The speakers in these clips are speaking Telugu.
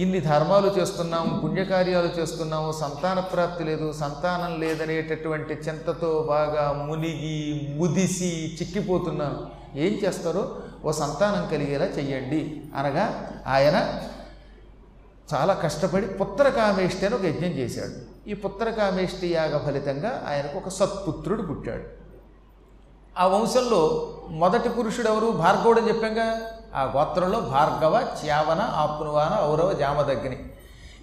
ఇన్ని ధర్మాలు చేస్తున్నాము పుణ్యకార్యాలు చేస్తున్నాము సంతాన ప్రాప్తి లేదు సంతానం లేదనేటటువంటి చింతతో బాగా మునిగి ముదిసి చిక్కిపోతున్నాను ఏం చేస్తారో ఓ సంతానం కలిగేలా చెయ్యండి. అనగా ఆయన చాలా కష్టపడి పుత్రకామేష్టి అని ఒక యజ్ఞం చేశాడు. ఈ పుత్రకామేష్టి యాగ ఫలితంగా ఆయనకు ఒక సత్పుత్రుడు పుట్టాడు. ఆ వంశంలో మొదటి పురుషుడు ఎవరు? భార్గవుడు అని చెప్పాంగా? ఆ గోత్రంలో భార్గవ చ్యావన ఆప్నువాన ఔరవ జామదగ్ని.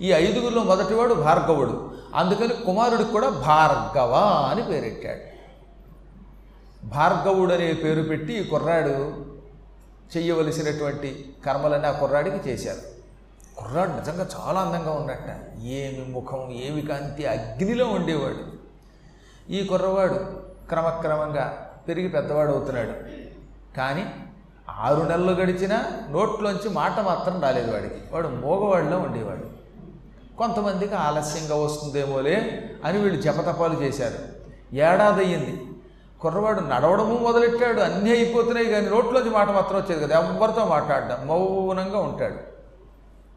ఈ ఐదుగురిలో మొదటివాడు భార్గవుడు. అందుకని కుమారుడికి కూడా భార్గవ అని పేరెట్టాడు. భార్గవుడు అనే పేరు పెట్టి ఈ కుర్రాడు చెయ్యవలసినటువంటి కర్మలన్నీ ఆ కుర్రాడికి చేశారు. కుర్రాడు నిజంగా చాలా అందంగా ఉన్నట్ట. ఏమి ముఖం ఏమి కాంతి అగ్నిలో ఉండేవాడు. ఈ కుర్రవాడు క్రమక్రమంగా పెరిగి పెద్దవాడు అవుతున్నాడు. కానీ ఆరు నెలలు గడిచినా నోట్లోంచి మాట మాత్రం రాలేదు వాడికి. వాడు మోగవాడిలో ఉండేవాడు. కొంతమందికి ఆలస్యంగా వస్తుందేమోలే అని వీళ్ళు జపతపాలు చేశారు. ఏడాది అయ్యింది. కుర్రవాడు నడవడము మొదలెట్టాడు. అన్నీ అయిపోతున్నాయి కానీ నోట్లోంచి మాట మాత్రం వచ్చేది కదా. ఎవరితో మాట్లాడడం. మౌనంగా ఉంటాడు.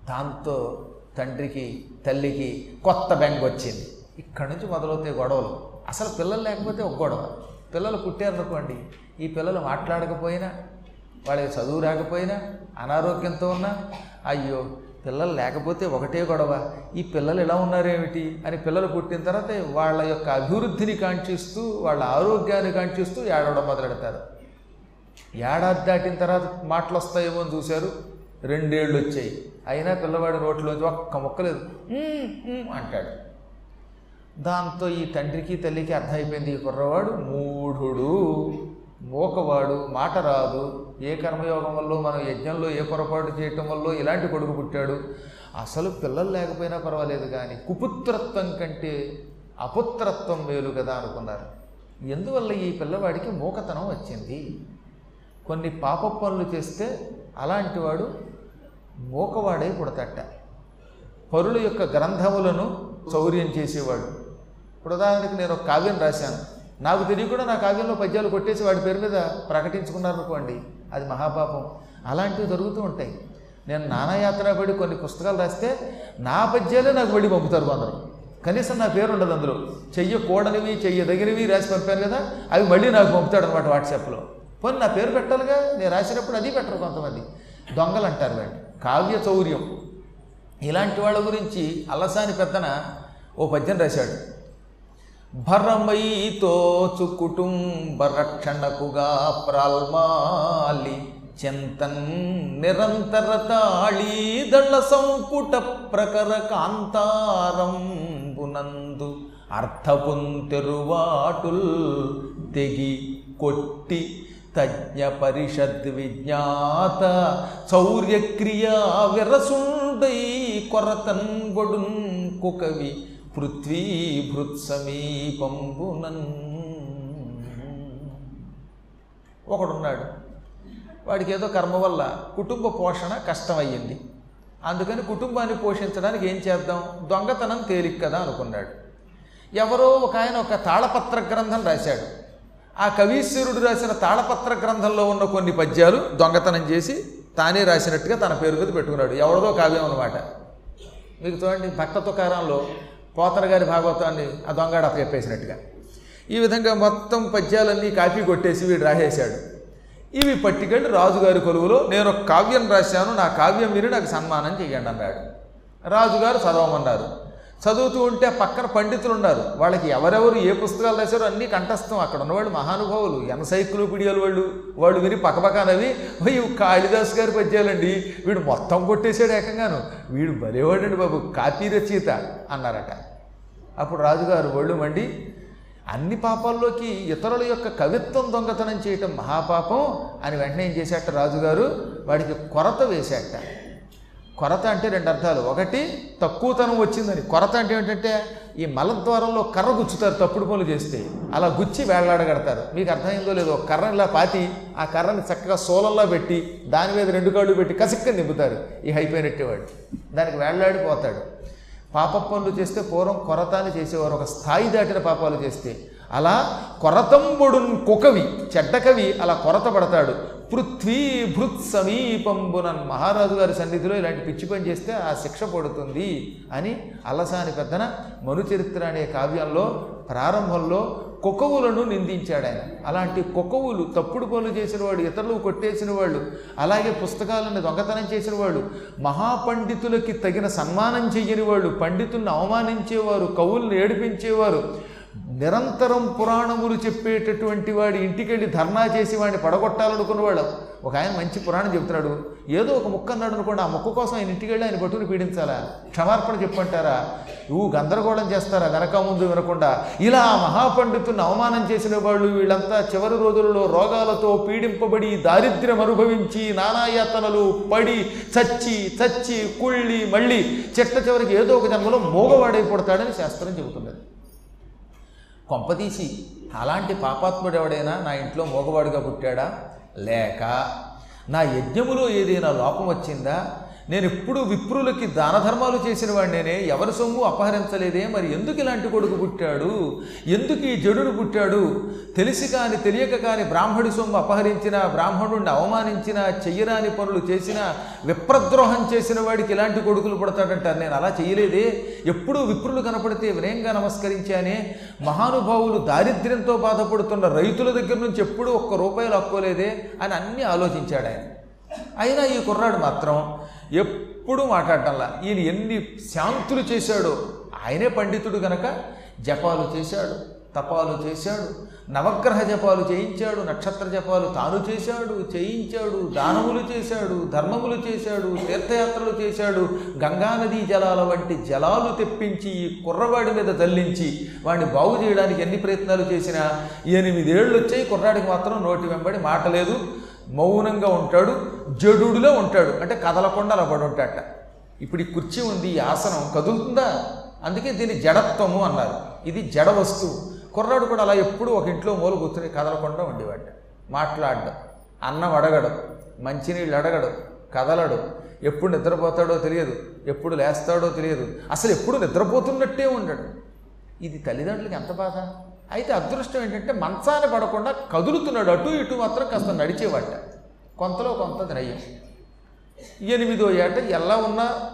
దాంతో తండ్రికి తల్లికి కొత్త బెంగ వచ్చింది. ఇక్కడి నుంచి మొదలవుతాయి గొడవలు. అసలు పిల్లలు లేకపోతే ఒక గొడవ. పిల్లలు పుట్టారనుకోండి ఈ పిల్లలు మాట్లాడకపోయినా వాళ్ళకి చదువు రాకపోయినా అనారోగ్యంతో ఉన్నా అయ్యో పిల్లలు లేకపోతే ఒకటే గొడవ. ఈ పిల్లలు ఎలా ఉన్నారేమిటి? అని పిల్లలు పుట్టిన తర్వాత వాళ్ళ యొక్క అభివృద్ధిని కాంక్షిస్తూ వాళ్ళ ఆరోగ్యాన్ని కాంక్షిస్తూ ఏడవడం మొదలెడతారు. ఏడాది దాటిన తర్వాత మాటలు వస్తాయేమో అని చూశారు. రెండేళ్ళు వచ్చాయి. అయినా పిల్లవాడి నోట్లోంచి ఒక్క మొక్కలేదు అంటాడు. దాంతో ఈ తండ్రికి తల్లికి అర్థమైపోయింది. ఈ కుర్రవాడు మూఢుడు మోకవాడు మాట రాదు. ఏ కర్మయోగం వల్ల మనం యజ్ఞంలో ఏ పొరపాటు చేయటం వల్ల ఇలాంటి కొడుకు పుట్టాడు? అసలు పిల్లలు లేకపోయినా పర్వాలేదు కానీ కుపుత్రత్వం కంటే అపుత్రత్వం మేలు కదా అనుకున్నారు. ఎందువల్ల ఈ పిల్లవాడికి మూకతనం వచ్చింది? కొన్ని పాప పనులు చేస్తే అలాంటి వాడు మూకవాడై పుడతట పరుల యొక్క గ్రంథములను చౌర్యం చేసేవాడు. ఇప్పుడు ఉదాహరణకి నేను ఒక కావ్యం రాశాను. నాకు తెలియకుండా నా కావ్యంలో పద్యాలు కొట్టేసి వాడి పేరు మీద ప్రకటించుకున్నారనుకోండి. అది మహాపాపం. అలాంటివి జరుగుతూ ఉంటాయి. నేను నానాయాత్ర పడి కొన్ని పుస్తకాలు రాస్తే నా పద్యాలే నాకు వెళ్ళి పంపుతారు కొందరు. కనీసం నా పేరు ఉండదు అందులో. చెయ్యకూడనివి చెయ్యదగినవి రాసి పంపాను కదా అవి మళ్ళీ నాకు పంపుతాడు అనమాట వాట్సాప్లో. పోనీ నా పేరు పెట్టాలిగా? నేను రాసినప్పుడు అది పెట్టరు కొంతమంది. దొంగలు అంటారు వాడిని. కావ్య చౌర్యం. ఇలాంటి వాళ్ళ గురించి అలసాని పెద్దన ఓ పద్యం రాశాడు. భరమైతోచు కుటుంబ రక్షణకుగా ప్రాల్మాలి. చింతన్ నిరంతర తాళీదళ సంపుట ప్రకర కాంతారంబునందు అర్థపుంతెరువాటుల్ తెగి కొట్టి తజ్ఞ పరిషద్ విజ్ఞాత చౌర్యక్రియా విరసుండై కొరతన్ గొడున్ కుకవి పృథ్వీభృత్సమీపంబునన్. ఒకడున్నాడు. వాడికి ఏదో కర్మ వల్ల కుటుంబ పోషణ కష్టమయ్యింది. అందుకని కుటుంబాన్ని పోషించడానికి ఏం చేద్దాం? దొంగతనం తేలిక కదా అనుకున్నాడు. ఎవరో ఒక ఆయన ఒక తాళపత్ర గ్రంథం రాశాడు. ఆ కవీశ్వరుడు రాసిన తాళపత్ర గ్రంథంలో ఉన్న కొన్ని పద్యాలు దొంగతనం చేసి తానే రాసినట్టుగా తన పేరు మీద పెట్టుకున్నాడు. ఎవరిదో కావ్యం అనమాట మీకు చూడండి భక్త తుకారంలో పోతన గారి భాగవతాన్ని ఆ దొంగడ చెప్పేసినట్టుగా. ఈ విధంగా మొత్తం పద్యాలన్నీ కాపీ కొట్టేసి వీడు రాసేశాడు. ఇవి పట్టికెళ్ళి రాజుగారి కొలువులో నేను ఒక కావ్యం రాశాను నా కావ్యం విని నాకు సన్మానం చేయండి అన్నాడు. రాజుగారు చదవమన్నారు చదువుతూ ఉంటే పక్కన పండితులు ఉన్నారు. వాళ్ళకి ఎవరెవరు ఏ పుస్తకాలు రాశారో అన్నీ కంఠస్థం. అక్కడ ఉన్నవాళ్ళు మహానుభావులు ఎన్సైక్లోపీడియాలు వాళ్ళు. వాళ్ళు విని పక్కపక్కనవి ఇవి కాళిదాస్ గారి పద్యాలండి. వీడు మొత్తం కొట్టేశాడు ఏకంగాను. వీడు బలేవాడండి బాబు కాపీ రచయిత అన్నారట. అప్పుడు రాజుగారు ఒళ్ళు మండి అన్ని పాపాల్లోకి ఇతరుల యొక్క కవిత్వం దొంగతనం చేయటం మహాపాపం అని వెంటనే ఏం చేశాట రాజుగారు? వాడికి కొరత వేశాట కొరత అంటే రెండు అర్థాలు. ఒకటి తక్కువతనం వచ్చిందని. కొరత అంటే ఏంటంటే ఈ మలద్వారంలో కర్ర గుచ్చుతారు తప్పుడు పనులు చేస్తే. అలా గుచ్చి వేళ్ళాడగడతారు మీకు అర్థమైందో లేదో ఒక ఇలా పాతి ఆ కర్రని చక్కగా సోలంలో పెట్టి దాని మీద రెండు కాళ్ళు పెట్టి కసిక్కని నింపుతారు ఈ అయిపోయినట్టేవాడు దానికి వేళ్ళాడిపోతాడు పాప పనులు చేస్తే పూర్వం కొరత అని చేసేవారు. ఒక స్థాయి దాటిన పాపాలు చేస్తే. అలా కొరతంబుడున్ కుకవి చెడ్డకవి అలా కొరత పడతాడు పృథ్వీ భృత్ సమీపంబునన్ మహారాజు గారి సన్నిధిలో ఇలాంటి పిచ్చి పని చేస్తే ఆ శిక్ష పడుతుంది అని అలసాని పెద్దన మనుచరిత్ర అనే కావ్యంలో ప్రారంభంలో కొకవులను నిందించాడు ఆయన. అలాంటి కొకవులు తప్పుడు పనులు చేసిన వాళ్ళు ఇతరులు కొట్టేసిన వాళ్ళు అలాగే పుస్తకాలను దొంగతనం చేసిన వాళ్ళు మహాపండితులకి తగిన సన్మానం చేయని వాళ్ళు పండితుల్ని అవమానించేవారు కవుల్ని ఏడిపించేవారు నిరంతరం పురాణములు చెప్పేటటువంటి వాడి ఇంటికెళ్ళి ధర్నా చేసి వాడిని పడగొట్టాలనుకున్నవాడు ఒక ఆయన మంచి పురాణం చెబుతున్నాడు ఏదో ఒక ముక్క అన్నాడు అనుకోండి ఆ ముక్క కోసం ఆయన ఇంటికి వెళ్ళి ఆయన బట్టుని పీడించాలా? క్షమార్పణ చెప్పంటారా? ఊ గందరగోళం చేస్తారా? వెనక ముందు వినకుండా. ఇలా ఆ మహాపండితుని అవమానం చేసిన వాళ్ళు వీళ్ళంతా చివరి రోజులలో రోగాలతో పీడింపబడి దారిద్ర్యం అనుభవించి నానాయాతనలు పడి చచ్చి చచ్చి కుళ్ళి మళ్ళీ చెట్ట చివరికి ఏదో ఒక జన్మలో మోగవాడైపడతాడని శాస్త్రం చెబుతున్నది. కొంపతీసి అలాంటి పాపాత్ముడు ఎవడైనా నా ఇంట్లో మోగవాడుగా పుట్టాడా? లేక నా యజ్ఞములో ఏదైనా లోపం వచ్చిందా? నేను ఎప్పుడు విప్రులకి దాన ధర్మాలు చేసిన వాడినేనే ఎవరి సొమ్ము అపహరించలేదే మరి ఎందుకు ఇలాంటి కొడుకు పుట్టాడు? ఎందుకు ఈ జడుడు పుట్టాడు? తెలిసి కాని తెలియక కాని బ్రాహ్మడి సొమ్ము అపహరించిన బ్రాహ్మణుడిని అవమానించిన చెయ్యరాని పనులు చేసిన విప్రద్రోహం చేసిన వాడికి ఇలాంటి కొడుకులు పుడతాడంటారు. నేను అలా చేయలేదే ఎప్పుడూ విప్రులు కనపడితే వినయంగా నమస్కరించానే. మహానుభావులు దారిద్ర్యంతో బాధపడుతున్న రైతుల దగ్గర నుంచి ఎప్పుడూ ఒక్క రూపాయలు అక్కోలేదే అని అన్నీ ఆలోచించాడు ఆయన అయినా ఈ కుర్రాడు మాత్రం ఎప్పుడూ మాట్లాడటంలా. ఈయన ఎన్ని శాంతులు చేశాడో. ఆయనే పండితుడు గనక. జపాలు చేశాడు తపాలు చేశాడు నవగ్రహ జపాలు చేయించాడు నక్షత్ర జపాలు తాను చేశాడు చేయించాడు దానములు చేశాడు ధర్మములు చేశాడు తీర్థయాత్రలు చేశాడు గంగానదీ జలాల వంటి జలాలు తెప్పించి ఈ కుర్రవాడి మీద తల్లించి వాడిని బాగు చేయడానికి ఎన్ని ప్రయత్నాలు చేసినా ఎనిమిదేళ్ళు వచ్చాయి కుర్రాడికి మాత్రం నోటి వెంబడి మాట లేదు. మౌనంగా ఉంటాడు జడుడులో ఉంటాడు. అంటే కదలకుండా అలా పడి ఉంటాడట. ఇప్పుడు ఈ కుర్చీ ఉంది ఈ ఆసనం కదులుతుందా? అందుకే దీన్ని జడత్వము అన్నారు. ఇది జడ వస్తువు. కుర్రాడు కూడా అలా ఎప్పుడూ ఒక ఇంట్లో మూల కూర్చుని కదలకుండా ఉండేవాడు. మాట్లాడడం అన్నం అడగడం మంచినీళ్ళు అడగడు కదలడు. ఎప్పుడు నిద్రపోతాడో తెలియదు ఎప్పుడు లేస్తాడో తెలియదు. అసలు ఎప్పుడు నిద్రపోతున్నట్టే ఉండడు. ఇది తల్లిదండ్రులకి ఎంత బాధ? అయితే అదృష్టం ఏంటంటే మంచాన పడకుండా కదులుతున్నాడు. అటు ఇటు మాత్రం కాస్త నడిచేవాట. కొంతలో కొంత ధైర్యం ఎనిమిదో ఏట ఎలా ఉన్నా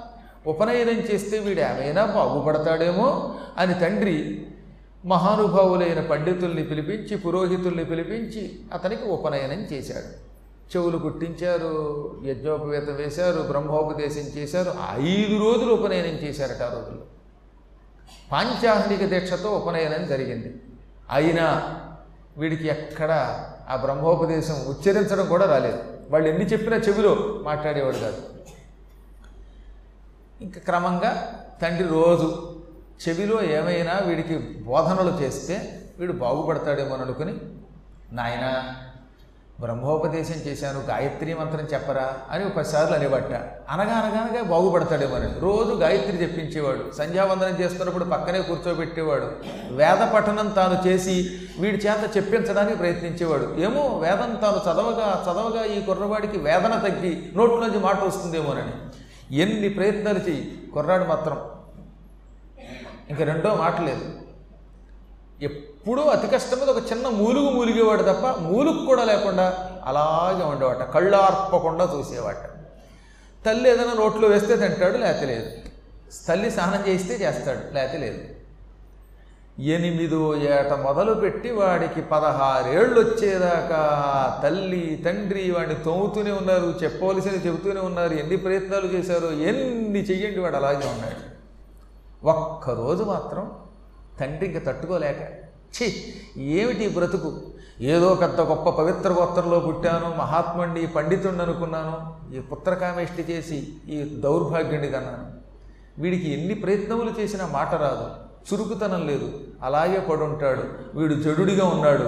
ఉపనయనం చేస్తే వీడు ఏమైనా బాగుపడతాడేమో అని తండ్రి మహానుభావులైన పండితుల్ని పిలిపించి పురోహితుల్ని పిలిపించి అతనికి ఉపనయనం చేశాడు. చెవులు కుట్టించారు యజ్ఞోపవేతం వేశారు బ్రహ్మోపదేశం చేశారు. ఐదు రోజులు ఉపనయనం చేశారట ఆ రోజుల్లో. పాంచాహ్నిక దీక్షతో ఉపనయనం జరిగింది. అయినా వీడికి ఎక్కడ ఆ బ్రహ్మోపదేశం ఉచ్చరించడం కూడా రాలేదు. వాళ్ళు ఎన్ని చెప్పినా చెవిలో మాట్లాడేవాడు కాదు. ఇంకా క్రమంగా తండ్రి రోజు చెవిలో ఏమైనా వీడికి బోధనలు చేస్తే వీడు బాగుపడతాడేమో అనుకుని నాయనా బ్రహ్మోపదేశం చేశాను గాయత్రి మంత్రం చెప్పరా అని ఒక పదిసార్లు అనేబట్ట అనగా అనగానగా బాగుపడతాడేమోనని రోజు గాయత్రి చెప్పించేవాడు సంధ్యావందనం చేస్తున్నప్పుడు పక్కనే కూర్చోబెట్టేవాడు. వేద పఠనం తాను చేసి వీడి చేత చెప్పించడానికి ప్రయత్నించేవాడు. ఏమో వేదం తాను చదవగా చదవగా ఈ కుర్రవాడికి వేదన తగ్గి నోట్లోంచి మాట వస్తుందేమోనని ఎన్ని ప్రయత్నాలు చేయి కుర్రాడు మాత్రం. ఇంక రెండో మాట లేదు. ఎప్పుడూ అతి కష్టం మీద ఒక చిన్న మూలుగు మూలిగేవాడు తప్ప మూలుగు కూడా లేకుండా అలాగే ఉండేవాట. కళ్ళు ఆర్పకుండా చూసేవాట. తల్లి ఏదైనా నోట్లో వేస్తే తింటాడు లేకపోతే లేదు. తల్లి స్నానం చేస్తే చేస్తాడు లేకపోతే లేదు. ఎనిమిదో ఏట మొదలుపెట్టి వాడికి పదహారేళ్ళు వచ్చేదాకా తల్లి తండ్రి వాడిని తోముతూనే ఉన్నారు చెప్పవలసినవి చెబుతూనే ఉన్నారు ఎన్ని ప్రయత్నాలు చేశారో ఎన్ని చెయ్యండి వాడు అలాగే ఉన్నాడు. ఒక్కరోజు మాత్రం తండ్రి ఇంకా తట్టుకోలేక ఛీ ఏమిటి బ్రతుకు? ఏదో పెద్ద గొప్ప పవిత్ర గోత్రంలో పుట్టాను మహాత్ముడిని పండితుడిని అనుకున్నాను ఈ పుత్రకామేష్టి చేసి ఈ దౌర్భాగ్యుడి కన్నాను. వీడికి ఎన్ని ప్రయత్నములు చేసినా మాట రాదు చురుకుతనం లేదు అలాగే పడుంటాడు వీడు జడుడిగా ఉన్నాడు.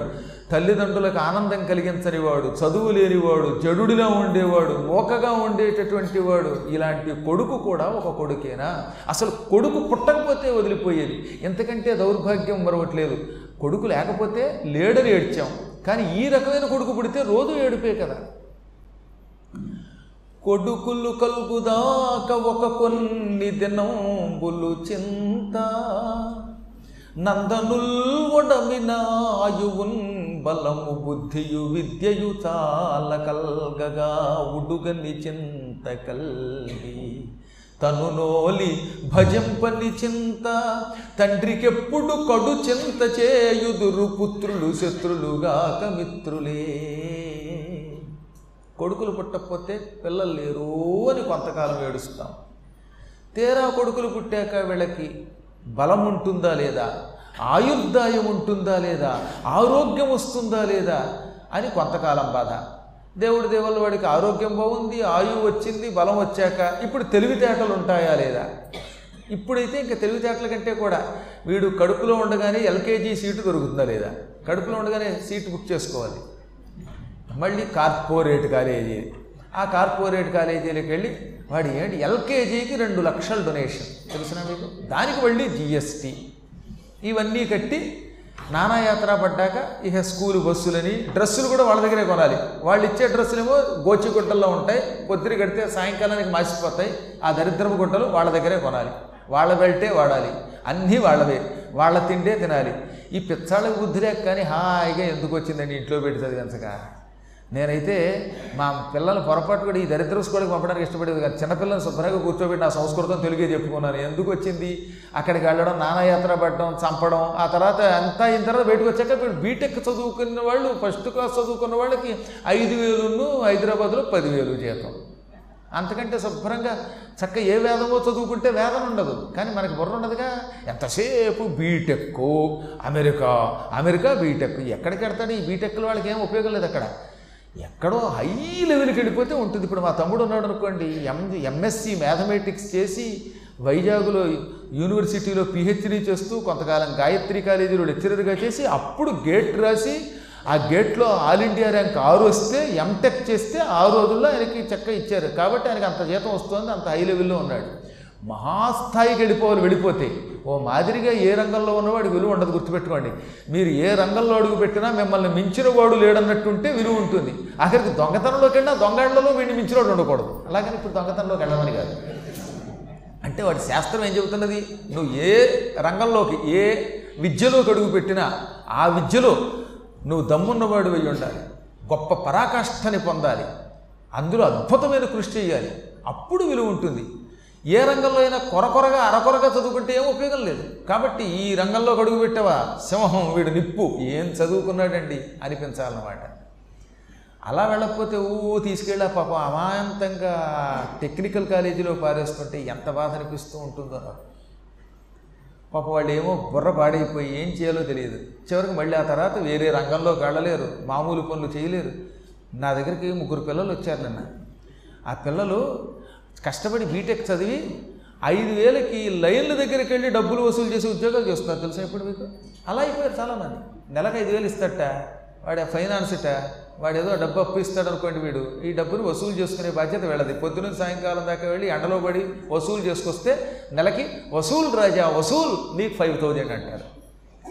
తల్లిదండ్రులకు ఆనందం కలిగించని వాడు చదువు లేనివాడు జడుడిలా ఉండేవాడు మోకగా ఉండేటటువంటి వాడు ఇలాంటి కొడుకు కూడా ఒక కొడుకేనా? అసలు కొడుకు పుట్టకపోతే వదిలిపోయేది ఎంతకంటే దౌర్భాగ్యం మరొకట్లేదు కొడుకు లేకపోతే లేడని ఏడ్చాం. కానీ ఈ రకమైన కొడుకు పుడితే రోజు ఏడిపే కదా. కొడుకులు కలుగుదాక ఒక కొన్ని దినంబులు చింత. నందనుల్ ఒడమిన బలము బుద్ధియు విద్యయు చాల కల్గగా ఉడుగని చింత కల్గి. తను నోలి భజంపని చింత. తండ్రికెప్పుడు కడు చింత చేయుదురు పుత్రులు శత్రులుగాక మిత్రులే కొడుకులు పుట్టకపోతే పిల్లలు లేరు అని కొంతకాలం ఏడుస్తాం. తీరా కొడుకులు పుట్టాక వీళ్ళకి బలం ఉంటుందా లేదా? ఆయుర్దాయం ఉంటుందా లేదా? ఆరోగ్యం వస్తుందా లేదా? అని కొంతకాలం బాధ. దేవుడి దేవుళ్ళ వాడికి ఆరోగ్యం బాగుంది ఆయువు వచ్చింది బలం వచ్చాక ఇప్పుడు తెలివితేటలు ఉంటాయా లేదా? ఇప్పుడైతే ఇంకా తెలివితేటల కంటే కూడా వీడు కడుపులో ఉండగానే ఎల్కేజీ సీటు దొరుకుతుందా లేదా? కడుపులో ఉండగానే సీటు బుక్ చేసుకోవాలి. మళ్ళీ కార్పొరేట్ కాలేజీ. ఆ కార్పొరేట్ కాలేజీలకు వెళ్ళి వాడి ఏంటి? ఎల్కేజీకి రెండు లక్షల డొనేషన్. తెలిసిన మీకు? దానికి మళ్ళీ జిఎస్టీ. ఇవన్నీ కట్టి నానాయాత్ర పడ్డాక ఇక స్కూల్ బస్సులని డ్రెస్సులు కూడా వాళ్ళ దగ్గరే కొనాలి. వాళ్ళు ఇచ్చే డ్రెస్సులేమో గోచిగుట్టల్లో ఉంటాయి పొద్దున కడితే సాయంకాలానికి మాసిపోతాయి ఆ దరిద్రపు గుట్టలు వాళ్ళ దగ్గరే కొనాలి. వాళ్ళ బెల్టే వాడాలి. అన్నీ వాళ్ళవే. వాళ్ళ తిండే తినాలి. ఈ పిచ్చాళ్ళకి బుద్ధి లేక కానీ హాయిగా ఎందుకు వచ్చిందండి ఇంట్లో పెట్టి చదివించగా నేనైతే మా పిల్లలు పొరపాటు కూడా ఈ దరిద్ర స్కూల్కి పంపడానికి ఇష్టపడేది కానీ చిన్నపిల్లలు శుభ్రంగా కూర్చోబెట్టి నా సంస్కృతం తెలుగే చెప్పుకున్నాను. ఎందుకు వచ్చింది? అక్కడికి వెళ్ళడం నానాయాత్ర పడడం చంపడం ఆ తర్వాత అంతా అయిన తర్వాత బయటకు వచ్చాక బీటెక్ చదువుకున్న వాళ్ళు ఫస్ట్ క్లాస్ చదువుకున్న వాళ్ళకి ఐదు వేలును హైదరాబాద్లో పదివేలు జీతం. అంతకంటే శుభ్రంగా చక్క ఏ వేదమో చదువుకుంటే వేదం ఉండదు. కానీ మనకి బుర్ర ఉండదుగా. ఎంతసేపు బీటెక్ అమెరికా అమెరికా బీటెక్ ఎక్కడికి వెడతాడు ఈ బీటెక్లో వాళ్ళకి ఏం ఉపయోగం లేదు అక్కడ. ఎక్కడో హై లెవెల్కి వెళ్ళిపోతే ఉంటుంది. ఇప్పుడు మా తమ్ముడు ఉన్నాడు అనుకోండి ఎం ఎంఎస్సి మ్యాథమెటిక్స్ చేసి వైజాగ్లో యూనివర్సిటీలో పిహెచ్డీ చేస్తూ కొంతకాలం గాయత్రి కాలేజీలో లెక్చరర్గా చేసి అప్పుడు గేట్ రాసి ఆ గేట్లో ఆల్ ఇండియా ర్యాంక్ ఆరు వస్తే ఎంటెక్ చేస్తే ఆ రోజుల్లో ఆయనకి చెక్క ఇచ్చారు. కాబట్టి ఆయనకి అంత జీతం వస్తుంది అంత హై లెవెల్లో ఉన్నాడు. మహాస్థాయికి వెళ్ళిపోవాలి వెళ్ళిపోతే. ఓ మాదిరిగా ఏ రంగంలో ఉన్నవాడికి విలువ ఉండదు గుర్తుపెట్టుకోండి. మీరు ఏ రంగంలో అడుగు పెట్టినా మిమ్మల్ని మించిన వాడు లేడన్నట్టుంటే విలువ ఉంటుంది. ఆఖరికి దొంగతనంలోకి వెళ్ళినా దొంగళ్ళలో వీడిని మించిన వాడు ఉండకూడదు. అలాగని ఇప్పుడు దొంగతనంలోకి వెళ్ళమని కాదు. అంటే వాడి శాస్త్రం ఏం చెబుతున్నది? నువ్వు ఏ రంగంలోకి ఏ విద్యలోకి అడుగు పెట్టినా ఆ విద్యలో నువ్వు దమ్మున్నవాడు అయి ఉండాలి. గొప్ప పరాకాష్ఠని పొందాలి. అందులో అద్భుతమైన కృషి చేయాలి. అప్పుడు విలువ ఉంటుంది. ఏ రంగంలో అయినా కొరకొరగా అరకొరగా చదువుకుంటే ఏం ఉపయోగం లేదు. కాబట్టి ఈ రంగంలో గడుగు పెట్టావా? సింహం వీడు నిప్పు. ఏం చదువుకున్నాడండి? అనిపించాలన్నమాట. అలా వెళ్ళకపోతే ఊ తీసుకెళ్ళి ఆ పాపం. అమాంతంగా టెక్నికల్ కాలేజీలో పారేస్తుంటే ఎంత బాధ అనిపిస్తూ ఉంటుందో. నాకు పాప వాళ్ళు ఏమో బుర్ర పాడైపోయి ఏం చేయాలో తెలియదు. చివరికి మళ్ళీ ఆ తర్వాత వేరే రంగంలోకి వెళ్ళలేరు మామూలు పనులు చేయలేరు. నా దగ్గరికి ముగ్గురు పిల్లలు వచ్చారు నిన్న. ఆ పిల్లలు కష్టపడి బీటెక్ చదివి ఐదు వేలకి లైన్ల దగ్గరికి వెళ్ళి డబ్బులు వసూలు చేసి ఉద్యోగాలు చేస్తున్నారు తెలుసా ఇప్పుడు మీకు? అలా అయిపోయారు చాలామంది. నెలకు ఐదు వేలు ఇస్తట వాడు ఫైనాన్స్ వాడు ఏదో డబ్బు అప్పు ఇస్తాడు అనుకోండి వీడు. ఈ డబ్బును వసూలు చేసుకునే బాధ్యత వెళ్ళదు. పొద్దున సాయంకాలం దాకా వెళ్ళి ఎండలో పడి వసూలు చేసుకొస్తే నెలకి వసూలు రాజా వసూలు నీకు ఫైవ్ థౌజండ్ అంటారు.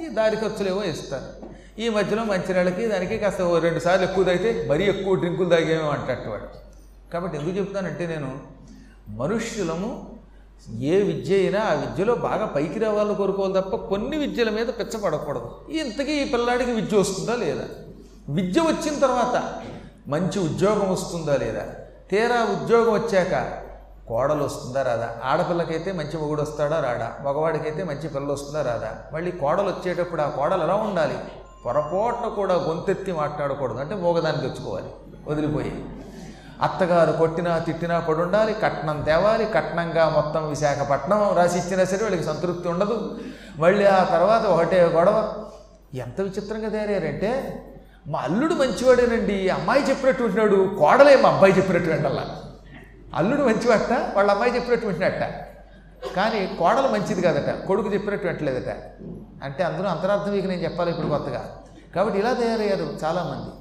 ఈ దారి ఏమో ఇస్తారు. ఈ మధ్యలో మంచినీళ్ళకి దానికి కాస్త ఓ రెండు సార్లు ఎక్కువ తాగితే మరీ ఎక్కువ డ్రింకులు తాగేమో అంటాడు వాడు. కాబట్టి ఎందుకు చెప్తానంటే నేను మనుష్యులము ఏ విద్య అయినా ఆ విద్యలో బాగా పైకి రావాలని కోరుకోవాలి తప్ప కొన్ని విద్యల మీద పిచ్చపడకూడదు. ఇంతకీ ఈ పిల్లాడికి విద్య వస్తుందా లేదా? విద్య వచ్చిన తర్వాత మంచి ఉద్యోగం వస్తుందా లేదా? తీరా ఉద్యోగం వచ్చాక కోడలు వస్తుందా రాదా? ఆడపిల్లకైతే మంచి మొగుడు వస్తాడా రాడా? మగవాడికైతే మంచి పిల్లలు వస్తుందా రాదా? మళ్ళీ కోడలు వచ్చేటప్పుడు ఆ కోడలు ఎలా ఉండాలి? పొరపాటున కూడా గొంతెత్తి మాట్లాడకూడదు. అంటే మోగదాన్ని తెచ్చుకోవాలి. వదిలిపోయి. అత్తగారు కొట్టినా తిట్టినా పడుండాలి కట్నం తేవాలి కట్నంగా మొత్తం విశాఖపట్నం రాసి ఇచ్చినా సరే వాళ్ళకి సంతృప్తి ఉండదు. మళ్ళీ ఆ తర్వాత ఒకటే గొడవ. ఎంత విచిత్రంగా తయారయ్యారంటే మా అల్లుడు మంచివాడేనండి అమ్మాయి చెప్పినట్టు ఉంటున్నాడు కోడలే మా అబ్బాయి చెప్పినట్టు వింటల్లా అల్లుడు మంచివాట వాళ్ళ అమ్మాయి చెప్పినట్టు వింటున్నట్ట కానీ కోడలు మంచిది కాదట కొడుకు చెప్పినట్టు వింటలేదట అంటే అందరూ అంతరార్థం ఇక నేను చెప్పాలి ఇప్పుడు కొత్తగా. కాబట్టి ఇలా తయారయ్యారు చాలామంది.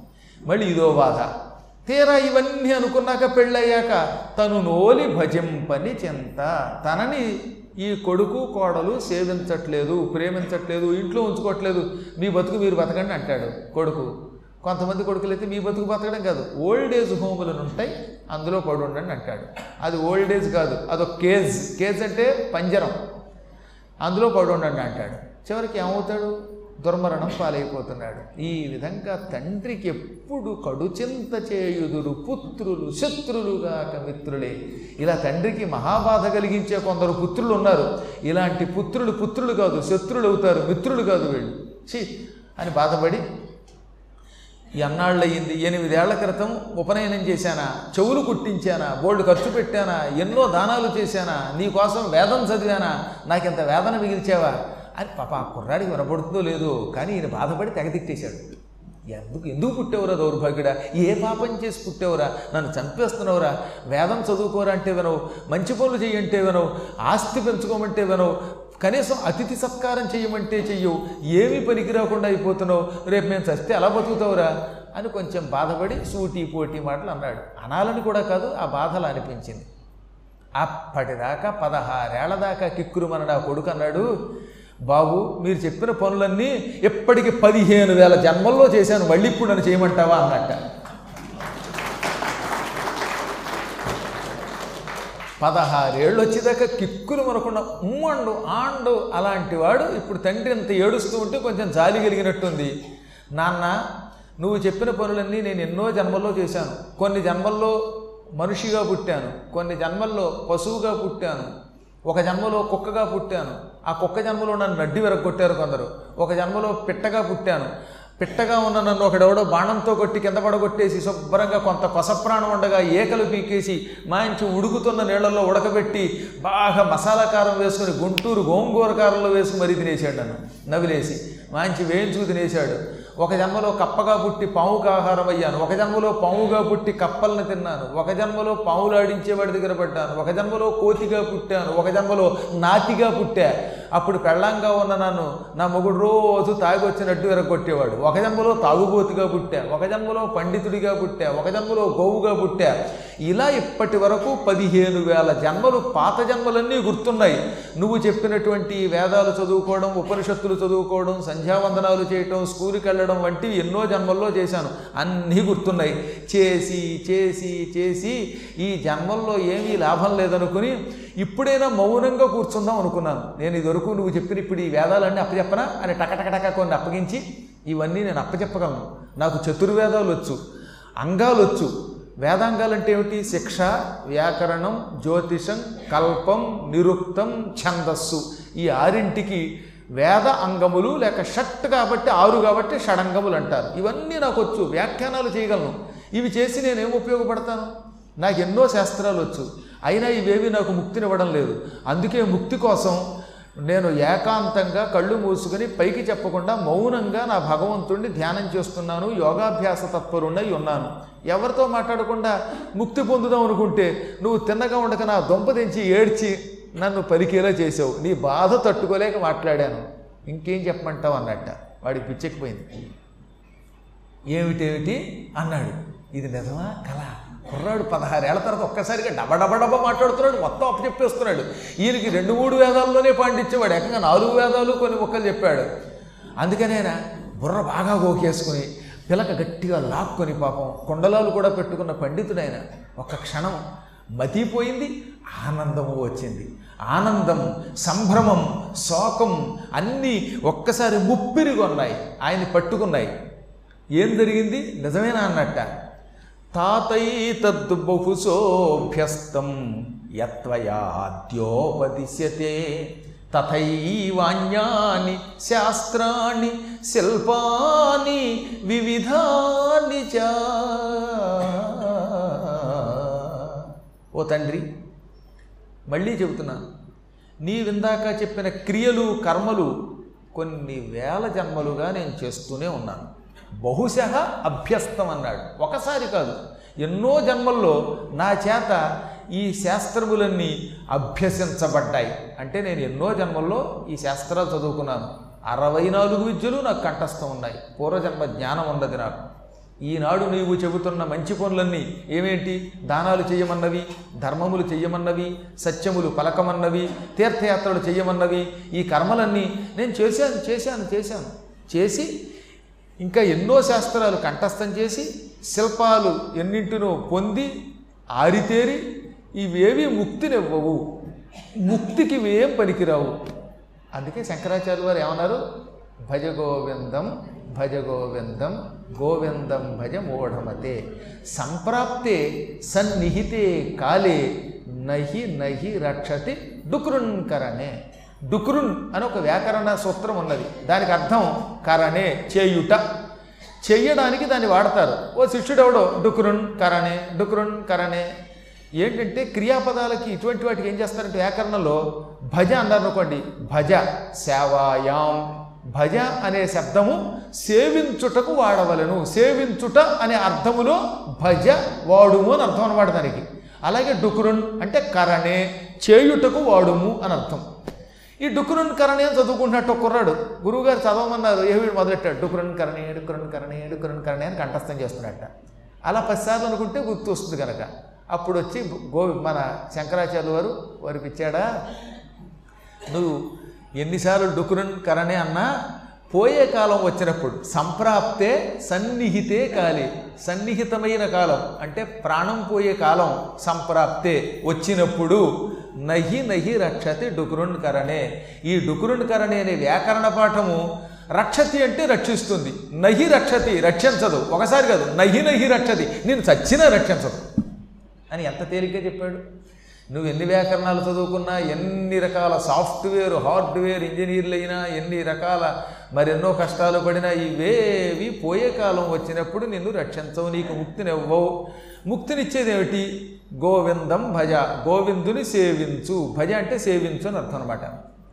మళ్ళీ ఇదో బాధ. తీరా ఇవన్నీ అనుకున్నాక పెళ్ళయ్యాక తను నోలి భజింపని చింత. తనని ఈ కొడుకు కోడలు సేవించట్లేదు ప్రేమించట్లేదు ఇంట్లో ఉంచుకోవట్లేదు. మీ బతుకు మీరు బతకండి అంటాడు కొడుకు. కొంతమంది కొడుకులు అయితే మీ బతుకు బతకడం కాదు ఓల్డ్ ఏజ్ హోములు ఉంటాయి అందులో పడి ఉండండి అంటాడు. అది ఓల్డ్ ఏజ్ కాదు అదొక కేజ్. కేజ్ అంటే పంజరం. అందులో పడి ఉండండి అంటాడు. చివరికి ఏమవుతాడు? దుర్మరణం పాలైపోతున్నాడు. ఈ విధంగా తండ్రికి ఎప్పుడు కడుచింత చేయుదురు పుత్రులు శత్రులుగాక మిత్రులే. ఇలా తండ్రికి మహాబాధ కలిగించే కొందరు పుత్రులు ఉన్నారు. ఇలాంటి పుత్రులు పుత్రులు కాదు శత్రులు అవుతారు మిత్రులు కాదు వీళ్ళు. ఛీ! అని బాధపడి ఎన్నాళ్ళు ఎనిమిదేళ్ళ క్రితం ఉపనయనం చేశానా? చెవులు కుట్టించానా? బోల్డ్ ఖర్చు పెట్టానా? ఎన్నో దానాలు చేశానా? నీకోసం వేదం చదివానా? నాకింత వేదన మిగిల్చావా? అని పాప ఆ కుర్రాడికి వినపడుతుందో లేదో కానీ ఈయన బాధపడి తెగతిట్టేశాడు ఎందుకు ఎందుకు పుట్టేవరా దౌర్భాగ్యుడా? ఏ పాపం చేసి పుట్టేవరా? నన్ను చంపేస్తున్నావురా? వేదం చదువుకోరా అంటే వినవు మంచి పనులు చేయంటే వినవు ఆస్తి పెంచుకోమంటే వినవు కనీసం అతిథి సత్కారం చేయమంటే చెయ్యవు ఏమీ పనికి రాకుండా అయిపోతున్నావు రేపు మేము చస్తే ఎలా బతుకుతావురా? అని కొంచెం బాధపడి సూటి పోటీ మాటలు అన్నాడు. అనాలని కూడా కాదు ఆ బాధలు అనిపించింది. అప్పటిదాకా పదహారేళ్ళ దాకా కిక్కురు మన నా కొడుకు అన్నాడు బాబు మీరు చెప్పిన పనులన్నీ ఎప్పటికి పదిహేను వేల జన్మల్లో చేశాను మళ్ళీ ఇప్పుడు నన్ను చేయమంటావా అన్నట్ట. పదహారేళ్ళు వచ్చేదాకా కిక్కులు మనకుండా ఉమ్మండు ఆండు అలాంటి వాడు ఇప్పుడు తండ్రి అంత ఏడుస్తూ ఉంటే కొంచెం జాలి కలిగినట్టుంది. నాన్న నువ్వు చెప్పిన పనులన్నీ నేను ఎన్నో జన్మల్లో చేశాను. కొన్ని జన్మల్లో మనిషిగా పుట్టాను కొన్ని జన్మల్లో పశువుగా పుట్టాను. ఒక జన్మలో కుక్కగా పుట్టాను. ఆ కుక్క జన్మలో నన్ను నడ్డి విరగొట్టారు కొందరు. ఒక జన్మలో పిట్టగా పుట్టాను. పిట్టగా ఉన్న నన్ను ఒకడెవడో బాణంతో కొట్టి కింద పడగొట్టేసి శుభ్రంగా కొంత కొసప్రాణం ఉండగా ఏకలు పీకేసి మంచి ఉడుకుతున్న నీళ్ళల్లో ఉడకబెట్టి బాగా మసాలా కారం వేసుకుని గుంటూరు గోంగూర కారంలో వేసుకుని మరీ తినేసాడు నన్ను. నవిలేసి మంచి వేయించుకు తినేశాడు. ఒక జన్మలో కప్పగా పుట్టి పావుకు ఆహారం అయ్యాను ఒక జన్మలో పావుగా పుట్టి కప్పలను తిన్నాను. ఒక జన్మలో పాములు ఆడించేవాడి దగ్గర పడ్డాను. ఒక జన్మలో కోతిగా పుట్టాను. ఒక జన్మలో నాతిగా పుట్టా. అప్పుడు పెళ్ళంగా ఉన్న నన్ను నా మొగుడు రోజు తాగి వచ్చినట్టు విరగొట్టేవాడు ఒక జన్మలో తాగుబోతుగా పుట్టా. ఒక జన్మలో పండితుడిగా పుట్టా. ఒక జన్మలో గోవుగా పుట్టా. ఇలా ఇప్పటి వరకు పదిహేను వేల జన్మలు పాత జన్మలన్నీ గుర్తున్నాయి. నువ్వు చెప్పినటువంటి వేదాలు చదువుకోవడం ఉపనిషత్తులు చదువుకోవడం సంధ్యావందనాలు చేయటం స్కూల్కి వెళ్ళడం వంటివి ఎన్నో జన్మల్లో చేశాను. అన్నీ గుర్తున్నాయి. చేసి చేసి చేసి ఈ జన్మల్లో ఏమీ లాభం లేదనుకుని ఇప్పుడైనా మౌనంగా కూర్చుందాం అనుకున్నాను. నేను ఇదివరకు నువ్వు చెప్పిన ఇప్పుడు ఈ వేదాలన్నీ అప్పచెప్పనా? అని టకటకటక కొన్ని అప్పగించి ఇవన్నీ నేను అప్పచెప్పగలను. నాకు చతుర్వేదాలు వచ్చు అంగాలు వచ్చు వేదాంగాలు అంటే ఏమిటి? శిక్ష వ్యాకరణం జ్యోతిషం కల్పం నిరుక్తం ఛందస్సు. ఈ ఆరింటికి వేద అంగములు లేక షట్ కాబట్టి ఆరు కాబట్టి షడంగములు అంటారు. ఇవన్నీ నాకు వచ్చు. వ్యాఖ్యానాలు చేయగలను. ఇవి చేసి నేనేం ఉపయోగపడతాను? నాకు ఎన్నో శాస్త్రాలు వచ్చు. అయినా ఇవేవి నాకు ముక్తినివ్వడం లేదు. అందుకే ముక్తి కోసం నేను ఏకాంతంగా కళ్ళు మూసుకొని పైకి చెప్పకుండా మౌనంగా నా భగవంతుణ్ణి ధ్యానం చేస్తున్నాను యోగాభ్యాస తత్పరుణ్ణై ఉన్నాను. ఎవరితో మాట్లాడకుండా ముక్తి పొందుదాం అనుకుంటే నువ్వు తిన్నగా ఉండక నా దొంప తెంచి ఏడ్చి నన్ను పలికేలా చేసావు నీ బాధ తట్టుకోలేక మాట్లాడాను. ఇంకేం చెప్పమంటావు అన్నట్ట. వాడికి పిచ్చెక్కిపోయింది. ఏమిటేమిటి? అన్నాడు. ఇది నిజమా? కళ? కుర్రాడు పదహారేళ్ళ తర్వాత ఒక్కసారిగా డబడబడబ మాట్లాడుతున్నాడు మొత్తం అప్పు చెప్పేస్తున్నాడు. ఈయనకి రెండు మూడు వేదాల్లోనే పాండించేవాడు ఏకంగా నాలుగు వేదాలు కొన్ని మొక్కలు చెప్పాడు. అందుకనేనా బుర్ర బాగా గోకేసుకుని పిలక గట్టిగా లాక్కొని పాపం కుండలాలు కూడా పెట్టుకున్న పండితుడైన ఒక్క క్షణం మతిపోయింది ఆనందము వచ్చింది. ఆనందం సంభ్రమం శోకం అన్నీ ఒక్కసారి ముప్పిరిగొన్నాయి ఆయన్ని పట్టుకున్నాయి. ఏం జరిగింది? నిజమేనా అన్నట్ట? తాతైతద్ బహుశోభ్యస్తం యత్వయాద్యోపదిశ్యతే. తథైవాన్యాని శాస్త్రాణి శిల్పాని వివిధాని చ. ఓ తండ్రి మళ్ళీ చెబుతున్నాను నీవిందాక చెప్పిన క్రియలు కర్మలు కొన్ని వేల జన్మలుగా నేను చేస్తూనే ఉన్నాను. బహుశ అభ్యస్తం అన్నాడు. ఒకసారి కాదు ఎన్నో జన్మల్లో నా చేత ఈ శాస్త్రములన్నీ అభ్యసించబడ్డాయి. అంటే నేను ఎన్నో జన్మల్లో ఈ శాస్త్రాలు చదువుకున్నాను. అరవై నాలుగు విద్యలు నాకు కంఠస్థం ఉన్నాయి. పూర్వజన్మ జ్ఞానం ఉన్నది నాకు. ఈనాడు నీవు చెబుతున్న మంచి పనులన్నీ ఏమేంటి? దానాలు చేయమన్నవి ధర్మములు చెయ్యమన్నవి సత్యములు పలకమన్నవి తీర్థయాత్రలు చేయమన్నవి ఈ కర్మలన్నీ నేను చేశాను చేశాను చేశాను. చేసి ఇంకా ఎన్నో శాస్త్రాలు కంఠస్థం చేసి శిల్పాలు ఎన్నింటినో పొంది ఆరితేరి ఇవేవి ముక్తినివ్వవు. ముక్తికి ఇవేం పనికిరావు. అందుకే శంకరాచార్య వారు ఏమన్నారు? భజ గోవిందం భజ గోవిందం గోవిందం భజ మూఢమతే. సంప్రాప్తే సన్నిహితే కాలే నహి నహి రక్షతి డుకృంకరణే డుక్రున్ అని ఒక వ్యాకరణ సూత్రం ఉన్నది. దానికి అర్థం కరణే చేయుట. చెయ్యడానికి దాన్ని వాడతారు. ఓ శిష్యుడు డుక్రున్ కరణే డుక్రున్ కరణే. ఏంటంటే క్రియాపదాలకి ఇటువంటి వాటికి ఏం చేస్తారంటే వ్యాకరణంలో భజ అన్నారు అనుకోండి భజ సేవాయాం. భజ అనే శబ్దము సేవించుటకు వాడవలను. సేవించుట అనే అర్థములో భజ వాడుము అని అర్థం అనమాట దానికి. అలాగే డుకురున్ అంటే కరణే చేయుటకు వాడుము అని అర్థం. ఈ డుకురున్ కరణి అని చదువుకుంటున్నట్టు కుర్రాడు. గురువుగారు చదవమన్నారు ఏ వీడు మొదలెట్టాడు? డుకురున్ కరణి డుకురున్ కరణి డుకురున్ కరణి అని కంఠస్థం చేస్తున్నట్ట అలా పదిసార్లు అనుకుంటే గుర్తు వస్తుంది కనుక అప్పుడు వచ్చి గోవి మన శంకరాచార్యులు వారు వారికి ఇచ్చాడా? నువ్వు ఎన్నిసార్లు డుకురన్ కరణే అన్నా పోయే కాలం వచ్చినప్పుడు సంప్రాప్తే సన్నిహితే కాలి. సన్నిహితమైన కాలం అంటే ప్రాణం పోయే కాలం సంప్రాప్తే వచ్చినప్పుడు నహి నహి రక్షతి డుకురున్ కరణే ఈ డుకురున్ కరణే అనే వ్యాకరణ పాఠము రక్షతి అంటే రక్షిస్తుంది. నహి రక్షతి రక్షించదు. ఒకసారి కాదు నహి నహి రక్షతి. నేను చచ్చినా రక్షించదు. అని ఎంత తేలిగ్గా చెప్పాడు? నువ్వు ఎన్ని వ్యాకరణాలు చదువుకున్నా ఎన్ని రకాల సాఫ్ట్వేర్ హార్డ్వేర్ ఇంజనీర్లు అయినా ఎన్ని రకాల మరెన్నో కష్టాలు పడినా ఇవేవి పోయే కాలం వచ్చినప్పుడు నిన్ను రక్షించవు నీకు ముక్తినివ్వవు. ముక్తినిచ్చేది ఏమిటి గోవిందం భజ గోవిందుని సేవించు. భజ అంటే సేవించు అని అర్థం అనమాట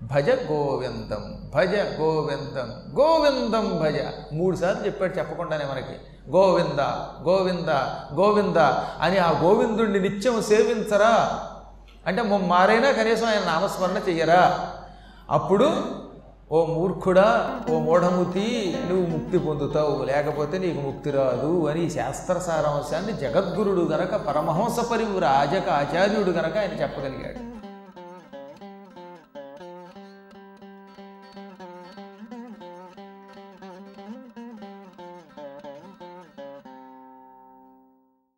భజ గోవిందం భజ గోవిందం గోవిందం భజ. మూడు సార్లు చెప్పాడు చెప్పకుండానే మనకి. గోవింద గోవింద గోవింద అని ఆ గోవిందుణ్ణి నిత్యం సేవించరా? అంటే మారైనా కనీసం ఆయన నామస్మరణ చెయ్యరా? అప్పుడు ఓ మూర్ఖుడా ఓ మూఢముతి నువ్వు ముక్తి పొందుతావు లేకపోతే నీకు ముక్తి రాదు అని శాస్త్ర సారాంశాన్ని జగద్గురుడు గనక పరమహంస పరివ్రాజక ఆచార్యుడు గనక ఆయన చెప్పగలిగాడు.